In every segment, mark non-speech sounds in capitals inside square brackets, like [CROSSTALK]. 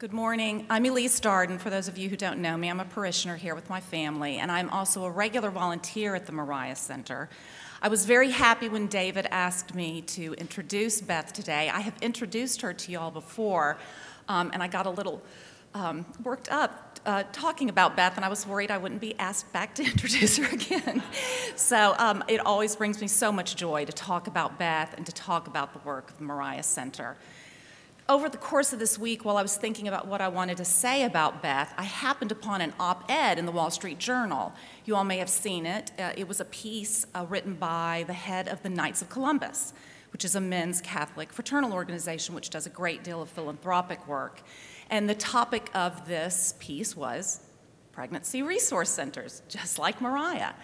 Good morning. I'm Elise Darden. For those of you who don't know me, I'm a parishioner here with my family, and I'm also a regular volunteer at the Moriah Center. I was very happy when David asked me to introduce Beth today. I have introduced her to y'all before, um, and I got a little um, worked up uh, talking about Beth, and I was worried I wouldn't be asked back to [LAUGHS] introduce her again. so um, it always brings me so much joy to talk about Beth and to talk about the work of the Moriah Center over the course of this week, while I was thinking about what I wanted to say about Beth, I happened upon an op ed in the Wall Street Journal. You all may have seen it. Uh, it was a piece uh, written by the head of the Knights of Columbus, which is a men's Catholic fraternal organization which does a great deal of philanthropic work. And the topic of this piece was pregnancy resource centers, just like Moriah.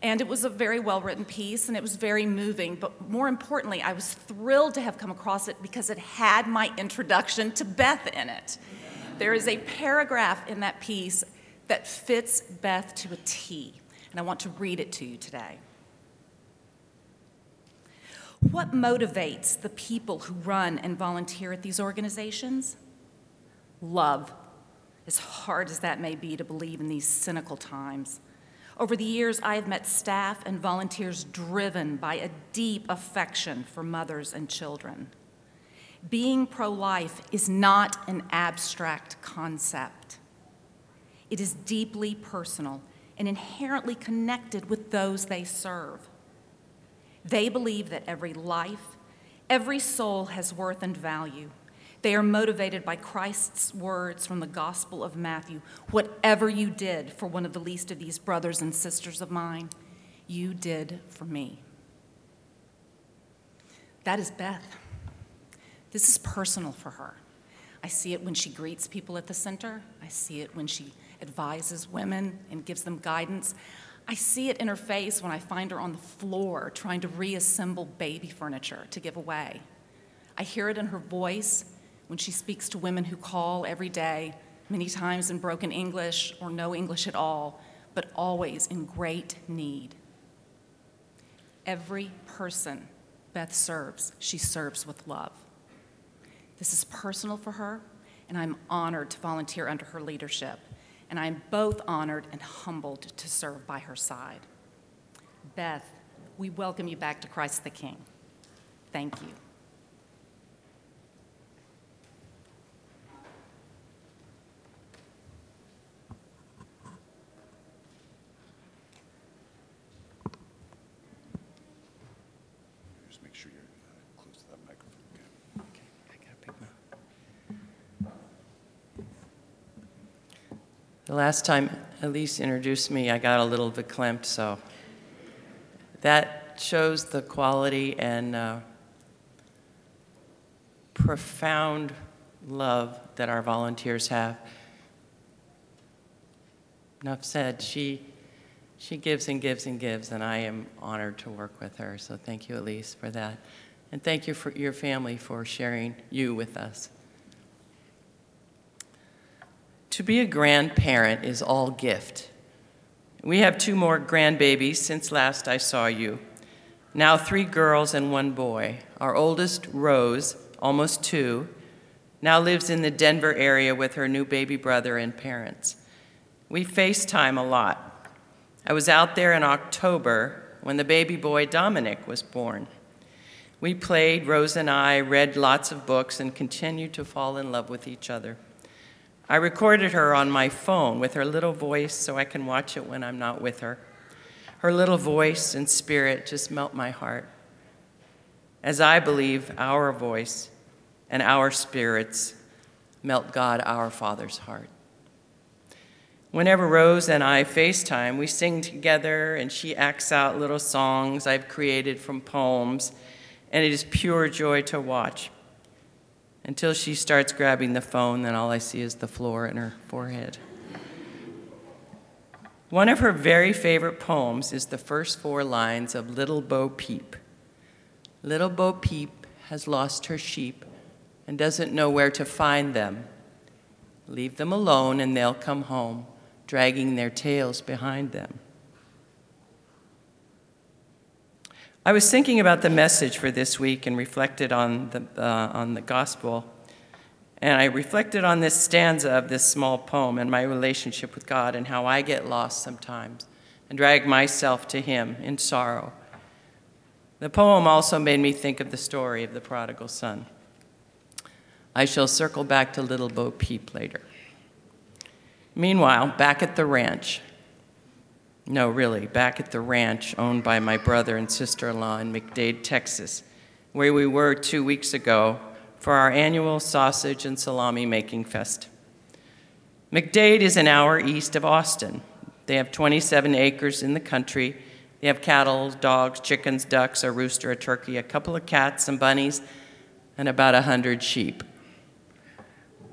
And it was a very well written piece and it was very moving. But more importantly, I was thrilled to have come across it because it had my introduction to Beth in it. There is a paragraph in that piece that fits Beth to a T, and I want to read it to you today. What motivates the people who run and volunteer at these organizations? Love, as hard as that may be to believe in these cynical times. Over the years, I have met staff and volunteers driven by a deep affection for mothers and children. Being pro life is not an abstract concept, it is deeply personal and inherently connected with those they serve. They believe that every life, every soul has worth and value they are motivated by Christ's words from the Gospel of Matthew Whatever you did for one of the least of these brothers and sisters of mine, you did for me. That is Beth. This is personal for her. I see it when she greets people at the center. I see it when she advises women and gives them guidance. I see it in her face when I find her on the floor trying to reassemble baby furniture to give away. I hear it in her voice when she speaks to women who call every day, many times in broken English or no English at all, but always in great need. Every person Beth serves, she serves with love. This is personal for her, and I'm honored to volunteer under her leadership, and I'm both honored and humbled to serve by her side. Beth, we welcome you back to Christ the King. Thank you. The last time Elise introduced me, I got a little verklempt, so that shows the quality and uh, profound love that our volunteers have. Enough said, she, she gives and gives and gives, and I am honored to work with her. So thank you, Elise, for that. And thank you for your family for sharing you with us. To be a grandparent is all gift. We have two more grandbabies since last I saw you. Now, three girls and one boy. Our oldest, Rose, almost two, now lives in the Denver area with her new baby brother and parents. We FaceTime a lot. I was out there in October when the baby boy Dominic was born. We played, Rose and I read lots of books and continued to fall in love with each other. I recorded her on my phone with her little voice so I can watch it when I'm not with her. Her little voice and spirit just melt my heart. As I believe our voice and our spirits melt God, our Father's heart. Whenever Rose and I FaceTime, we sing together and she acts out little songs I've created from poems, and it is pure joy to watch until she starts grabbing the phone, then all I see is the floor and her forehead. One of her very favorite poems is the first four lines of Little Bo Peep. Little Bo Peep has lost her sheep and doesn't know where to find them. Leave them alone and they'll come home, dragging their tails behind them. I was thinking about the message for this week and reflected on the, uh, on the gospel. And I reflected on this stanza of this small poem and my relationship with God and how I get lost sometimes and drag myself to Him in sorrow. The poem also made me think of the story of the prodigal son. I shall circle back to Little Bo Peep later. Meanwhile, back at the ranch, no, really, back at the ranch owned by my brother and sister in law in McDade, Texas, where we were two weeks ago for our annual sausage and salami making fest. McDade is an hour east of Austin. They have 27 acres in the country. They have cattle, dogs, chickens, ducks, a rooster, a turkey, a couple of cats, some bunnies, and about 100 sheep.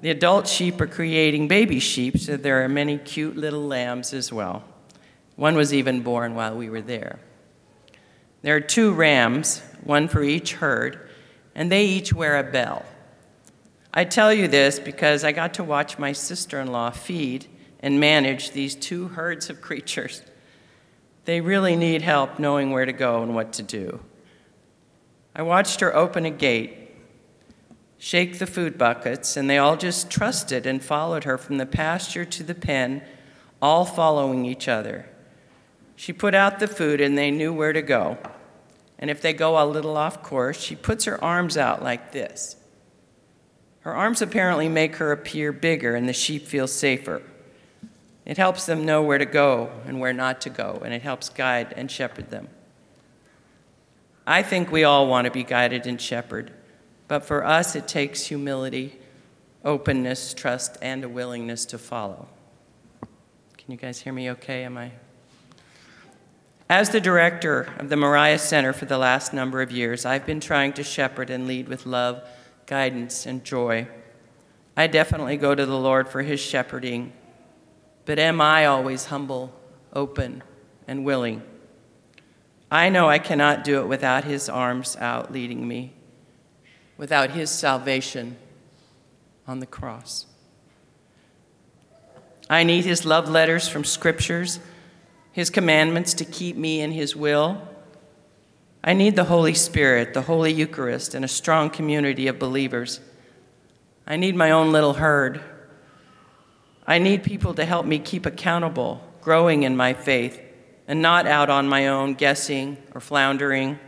The adult sheep are creating baby sheep, so there are many cute little lambs as well. One was even born while we were there. There are two rams, one for each herd, and they each wear a bell. I tell you this because I got to watch my sister in law feed and manage these two herds of creatures. They really need help knowing where to go and what to do. I watched her open a gate, shake the food buckets, and they all just trusted and followed her from the pasture to the pen, all following each other. She put out the food and they knew where to go. And if they go a little off course, she puts her arms out like this. Her arms apparently make her appear bigger and the sheep feel safer. It helps them know where to go and where not to go, and it helps guide and shepherd them. I think we all want to be guided and shepherded, but for us it takes humility, openness, trust, and a willingness to follow. Can you guys hear me okay? Am I as the director of the Moriah Center for the last number of years, I've been trying to shepherd and lead with love, guidance, and joy. I definitely go to the Lord for his shepherding, but am I always humble, open, and willing? I know I cannot do it without his arms out leading me, without his salvation on the cross. I need his love letters from scriptures his commandments to keep me in His will. I need the Holy Spirit, the Holy Eucharist, and a strong community of believers. I need my own little herd. I need people to help me keep accountable, growing in my faith, and not out on my own, guessing or floundering.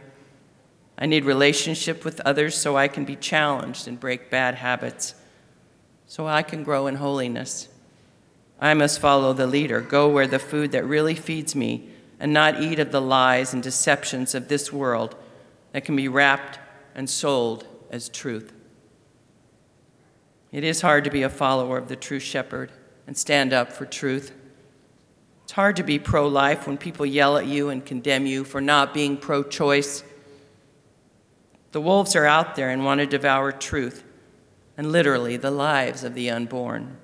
I need relationship with others so I can be challenged and break bad habits, so I can grow in holiness. I must follow the leader, go where the food that really feeds me, and not eat of the lies and deceptions of this world that can be wrapped and sold as truth. It is hard to be a follower of the true shepherd and stand up for truth. It's hard to be pro life when people yell at you and condemn you for not being pro choice. The wolves are out there and want to devour truth and literally the lives of the unborn.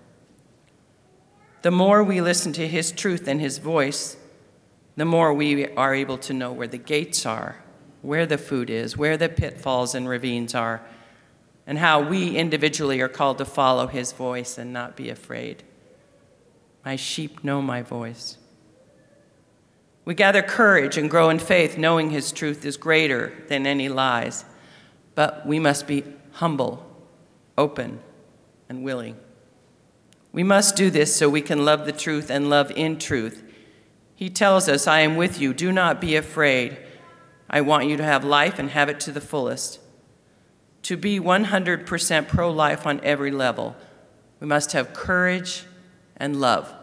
The more we listen to His truth and His voice, the more we are able to know where the gates are, where the food is, where the pitfalls and ravines are, and how we individually are called to follow His voice and not be afraid. My sheep know my voice. We gather courage and grow in faith, knowing His truth is greater than any lies. But we must be humble, open, and willing. We must do this so we can love the truth and love in truth. He tells us, I am with you. Do not be afraid. I want you to have life and have it to the fullest. To be 100% pro life on every level, we must have courage and love.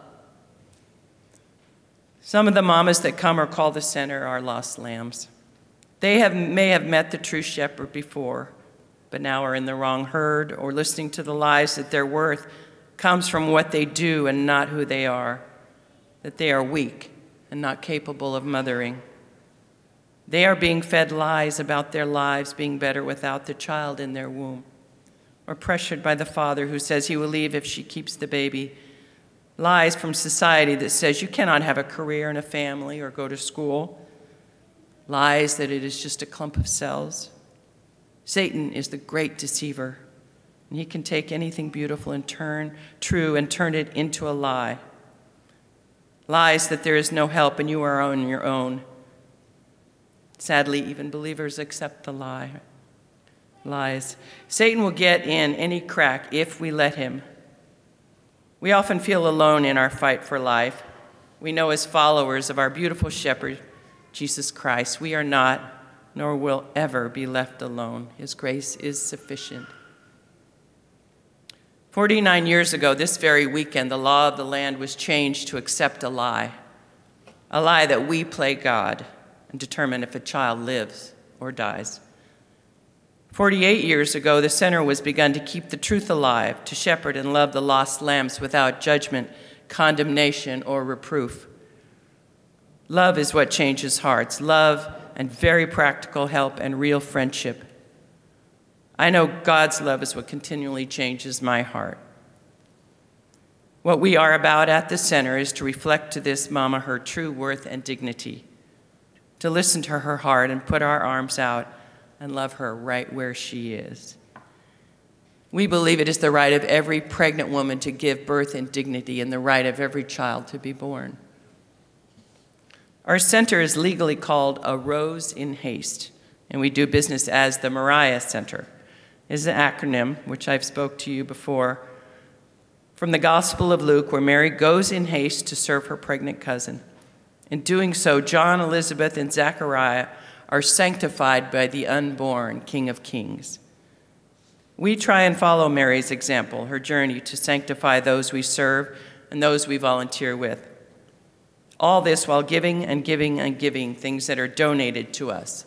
Some of the mamas that come or call the center are lost lambs. They have, may have met the true shepherd before, but now are in the wrong herd or listening to the lies that they're worth comes from what they do and not who they are, that they are weak and not capable of mothering. They are being fed lies about their lives being better without the child in their womb, or pressured by the father who says he will leave if she keeps the baby. Lies from society that says you cannot have a career and a family or go to school. Lies that it is just a clump of cells. Satan is the great deceiver. And he can take anything beautiful and turn true and turn it into a lie. Lies that there is no help and you are on your own. Sadly, even believers accept the lie. lies. Satan will get in any crack if we let him. We often feel alone in our fight for life. We know as followers of our beautiful shepherd, Jesus Christ, we are not, nor will ever be left alone. His grace is sufficient. 49 years ago, this very weekend, the law of the land was changed to accept a lie a lie that we play God and determine if a child lives or dies. 48 years ago, the center was begun to keep the truth alive, to shepherd and love the lost lambs without judgment, condemnation, or reproof. Love is what changes hearts. Love and very practical help and real friendship. I know God's love is what continually changes my heart. What we are about at the center is to reflect to this mama her true worth and dignity, to listen to her heart and put our arms out and love her right where she is. We believe it is the right of every pregnant woman to give birth in dignity and the right of every child to be born. Our center is legally called a Rose in Haste, and we do business as the Moriah Center is an acronym, which I've spoke to you before, from the Gospel of Luke, where Mary goes in haste to serve her pregnant cousin. In doing so, John, Elizabeth, and Zechariah are sanctified by the unborn King of Kings. We try and follow Mary's example, her journey to sanctify those we serve and those we volunteer with. All this while giving and giving and giving things that are donated to us.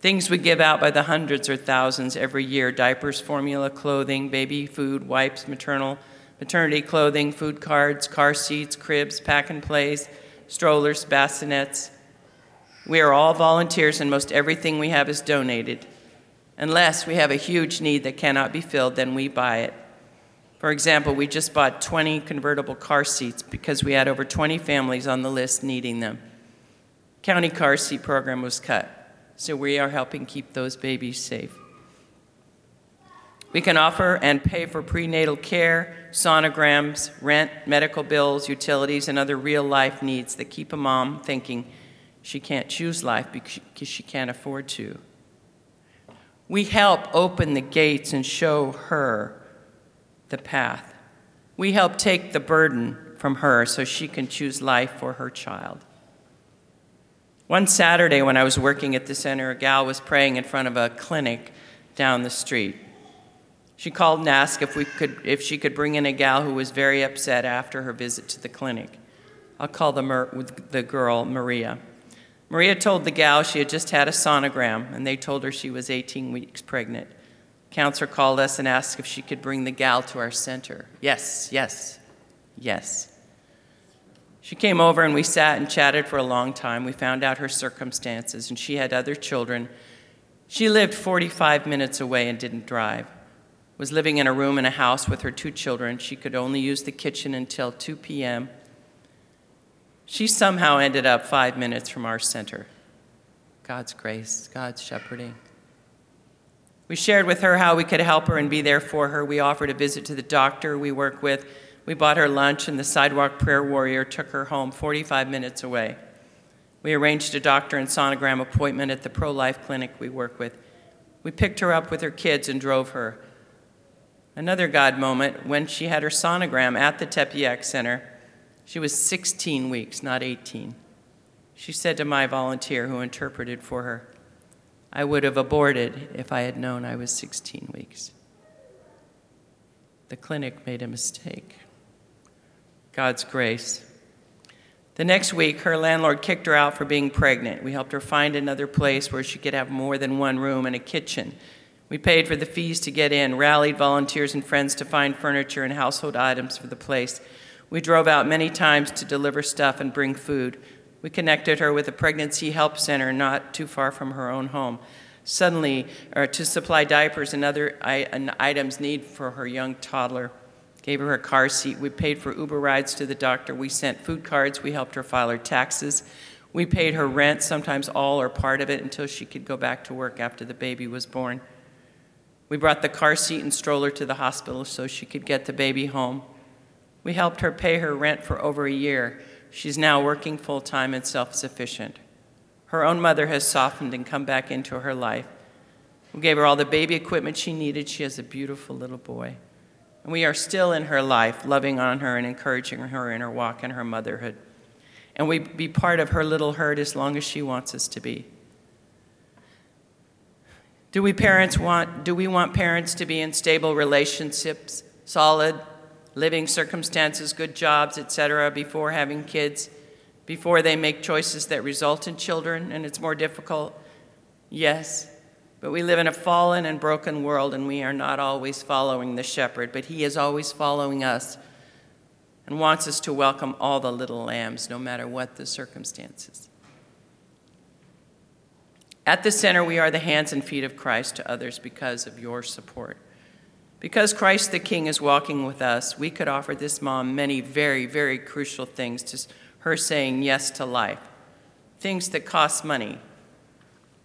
Things we give out by the hundreds or thousands every year diapers, formula, clothing, baby food, wipes, maternal, maternity clothing, food cards, car seats, cribs, pack and plays, strollers, bassinets. We are all volunteers, and most everything we have is donated. Unless we have a huge need that cannot be filled, then we buy it. For example, we just bought 20 convertible car seats because we had over 20 families on the list needing them. County car seat program was cut. So we are helping keep those babies safe. We can offer and pay for prenatal care, sonograms, rent, medical bills, utilities, and other real life needs that keep a mom thinking she can't choose life because she can't afford to. We help open the gates and show her the path. We help take the burden from her so she can choose life for her child. One Saturday, when I was working at the center, a gal was praying in front of a clinic down the street. She called and asked if, we could, if she could bring in a gal who was very upset after her visit to the clinic. I'll call the, the girl Maria. Maria told the gal she had just had a sonogram, and they told her she was 18 weeks pregnant. Counselor called us and asked if she could bring the gal to our center. Yes, yes, yes. She came over and we sat and chatted for a long time. We found out her circumstances, and she had other children. She lived 45 minutes away and didn't drive. Was living in a room in a house with her two children. She could only use the kitchen until 2 p.m. She somehow ended up five minutes from our center. God's grace, God's shepherding. We shared with her how we could help her and be there for her. We offered a visit to the doctor we work with we bought her lunch, and the sidewalk prayer warrior took her home 45 minutes away. We arranged a doctor and sonogram appointment at the pro life clinic we work with. We picked her up with her kids and drove her. Another God moment when she had her sonogram at the Tepeyac Center. She was 16 weeks, not 18. She said to my volunteer who interpreted for her, I would have aborted if I had known I was 16 weeks. The clinic made a mistake. God's grace. The next week, her landlord kicked her out for being pregnant. We helped her find another place where she could have more than one room and a kitchen. We paid for the fees to get in, rallied volunteers and friends to find furniture and household items for the place. We drove out many times to deliver stuff and bring food. We connected her with a pregnancy help center not too far from her own home. Suddenly, or to supply diapers and other items needed for her young toddler gave her a car seat. We paid for Uber rides to the doctor. We sent food cards. We helped her file her taxes. We paid her rent, sometimes all or part of it, until she could go back to work after the baby was born. We brought the car seat and stroller to the hospital so she could get the baby home. We helped her pay her rent for over a year. She's now working full time and self sufficient. Her own mother has softened and come back into her life. We gave her all the baby equipment she needed. She has a beautiful little boy. And we are still in her life, loving on her and encouraging her in her walk in her motherhood. And we be part of her little herd as long as she wants us to be. Do we parents want do we want parents to be in stable relationships, solid living circumstances, good jobs, etc. before having kids, before they make choices that result in children and it's more difficult? Yes. But we live in a fallen and broken world and we are not always following the shepherd, but he is always following us and wants us to welcome all the little lambs no matter what the circumstances. At the center, we are the hands and feet of Christ to others because of your support. Because Christ the King is walking with us, we could offer this mom many very, very crucial things to her saying yes to life, things that cost money.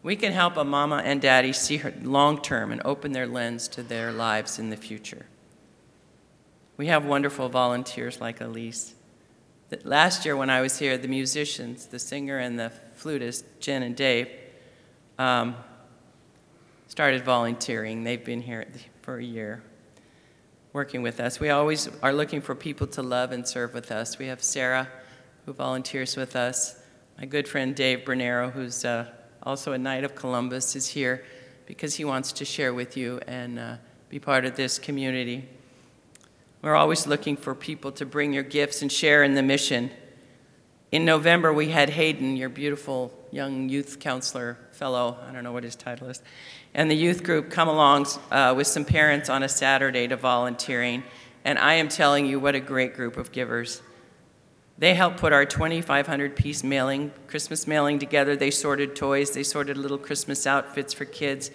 We can help a mama and daddy see her long term and open their lens to their lives in the future. We have wonderful volunteers like Elise. Last year, when I was here, the musicians, the singer and the flutist, Jen and Dave, um, started volunteering. They've been here for a year working with us. We always are looking for people to love and serve with us. We have Sarah, who volunteers with us. My good friend Dave Bernero, who's uh, also a Knight of Columbus, is here because he wants to share with you and uh, be part of this community. We're always looking for people to bring your gifts and share in the mission. In November, we had Hayden, your beautiful young youth counselor fellow, I don't know what his title is, and the youth group come along uh, with some parents on a Saturday to volunteering. And I am telling you, what a great group of givers. They helped put our 2,500 piece mailing, Christmas mailing together. They sorted toys, they sorted little Christmas outfits for kids.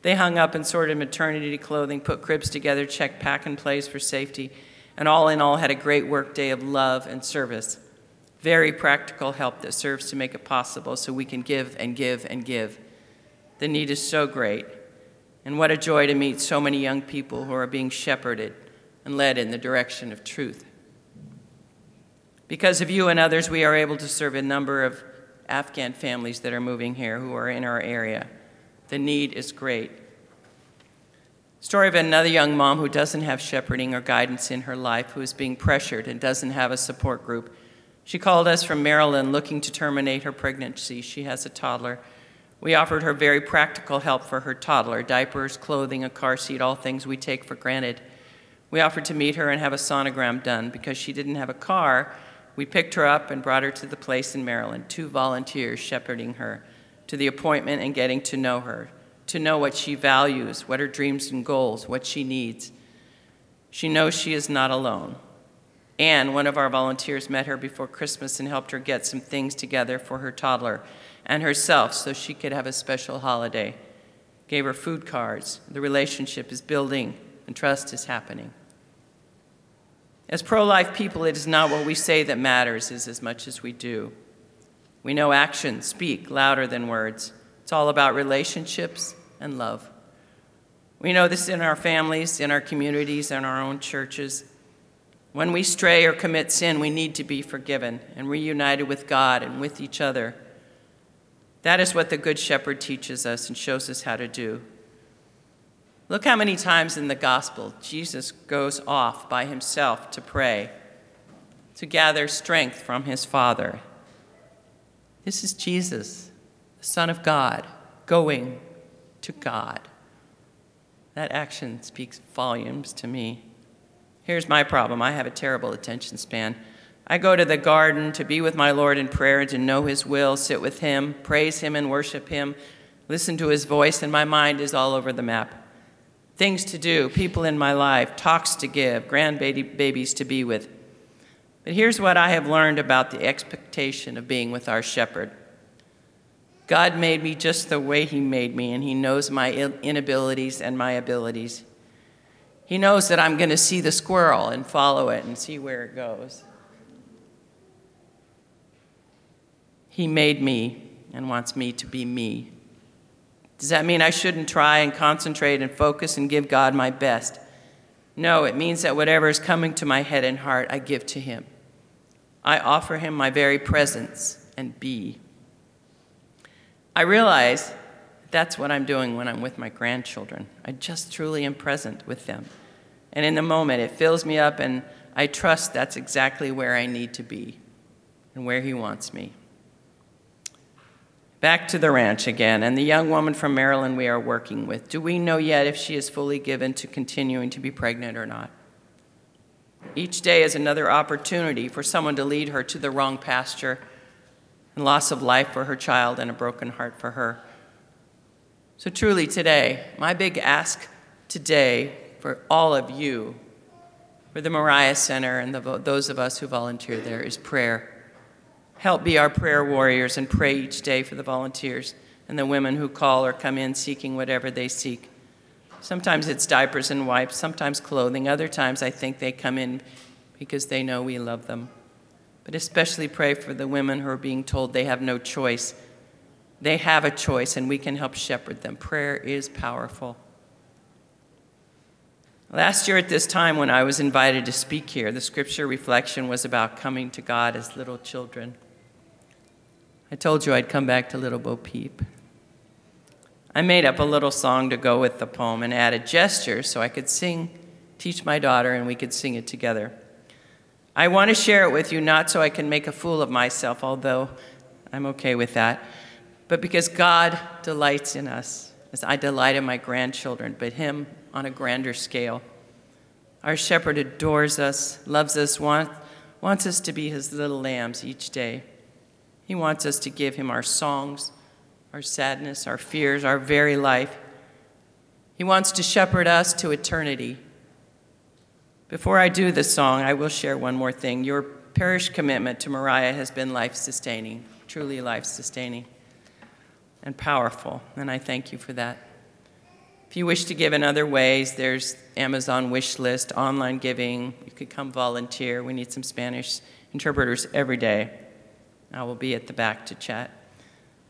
They hung up and sorted maternity clothing, put cribs together, checked pack and plays for safety, and all in all had a great work day of love and service very practical help that serves to make it possible so we can give and give and give. The need is so great. And what a joy to meet so many young people who are being shepherded and led in the direction of truth. Because of you and others, we are able to serve a number of Afghan families that are moving here who are in our area. The need is great. Story of another young mom who doesn't have shepherding or guidance in her life, who is being pressured and doesn't have a support group she called us from Maryland looking to terminate her pregnancy. She has a toddler. We offered her very practical help for her toddler diapers, clothing, a car seat, all things we take for granted. We offered to meet her and have a sonogram done. Because she didn't have a car, we picked her up and brought her to the place in Maryland, two volunteers shepherding her to the appointment and getting to know her, to know what she values, what her dreams and goals, what she needs. She knows she is not alone. And one of our volunteers met her before Christmas and helped her get some things together for her toddler and herself so she could have a special holiday. Gave her food cards. The relationship is building and trust is happening. As pro life people, it is not what we say that matters, is as much as we do. We know actions speak louder than words. It's all about relationships and love. We know this in our families, in our communities, in our own churches. When we stray or commit sin, we need to be forgiven and reunited with God and with each other. That is what the Good Shepherd teaches us and shows us how to do. Look how many times in the gospel Jesus goes off by himself to pray, to gather strength from his Father. This is Jesus, the Son of God, going to God. That action speaks volumes to me. Here's my problem I have a terrible attention span. I go to the garden to be with my Lord in prayer to know His will, sit with Him, praise Him, and worship Him, listen to His voice, and my mind is all over the map. Things to do, people in my life, talks to give, grandbabies to be with. But here's what I have learned about the expectation of being with our shepherd God made me just the way He made me, and He knows my inabilities and my abilities. He knows that I'm going to see the squirrel and follow it and see where it goes. He made me and wants me to be me. Does that mean I shouldn't try and concentrate and focus and give God my best? No, it means that whatever is coming to my head and heart, I give to Him. I offer Him my very presence and be. I realize That's what I'm doing when I'm with my grandchildren. I just truly am present with them. And in the moment, it fills me up, and I trust that's exactly where I need to be and where He wants me. Back to the ranch again, and the young woman from Maryland we are working with. Do we know yet if she is fully given to continuing to be pregnant or not? Each day is another opportunity for someone to lead her to the wrong pasture and loss of life for her child and a broken heart for her. So, truly, today, my big ask today for all of you, for the Moriah Center and the, those of us who volunteer there, is prayer. Help be our prayer warriors and pray each day for the volunteers and the women who call or come in seeking whatever they seek. Sometimes it's diapers and wipes, sometimes clothing. Other times I think they come in because they know we love them. But especially pray for the women who are being told they have no choice. They have a choice, and we can help shepherd them. Prayer is powerful. Last year, at this time, when I was invited to speak here, the scripture reflection was about coming to God as little children. I told you I'd come back to Little Bo Peep. I made up a little song to go with the poem and added gestures so I could sing, teach my daughter, and we could sing it together. I want to share it with you not so I can make a fool of myself, although I'm okay with that, but because God delights in us, as I delight in my grandchildren, but Him on a grander scale. Our shepherd adores us, loves us, want, wants us to be His little lambs each day. He wants us to give Him our songs, our sadness, our fears, our very life. He wants to shepherd us to eternity. Before I do the song, I will share one more thing. Your parish commitment to Moriah has been life sustaining, truly life sustaining and powerful, and I thank you for that. If you wish to give in other ways, there's Amazon wish list, online giving. You could come volunteer. We need some Spanish interpreters every day. I will be at the back to chat.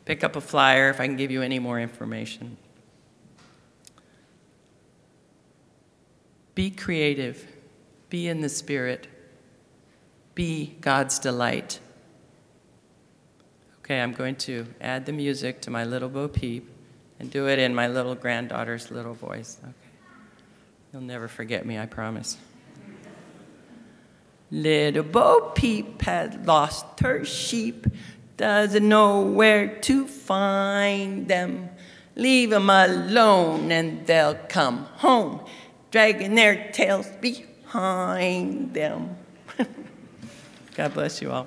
Pick up a flyer if I can give you any more information. Be creative, be in the Spirit, be God's delight. Okay, I'm going to add the music to my little Bo Peep and do it in my little granddaughter's little voice. Okay. You'll never forget me, I promise. Little Bo Peep had lost her sheep, doesn't know where to find them. Leave 'em alone and they'll come home, dragging their tails behind them. [LAUGHS] God bless you all.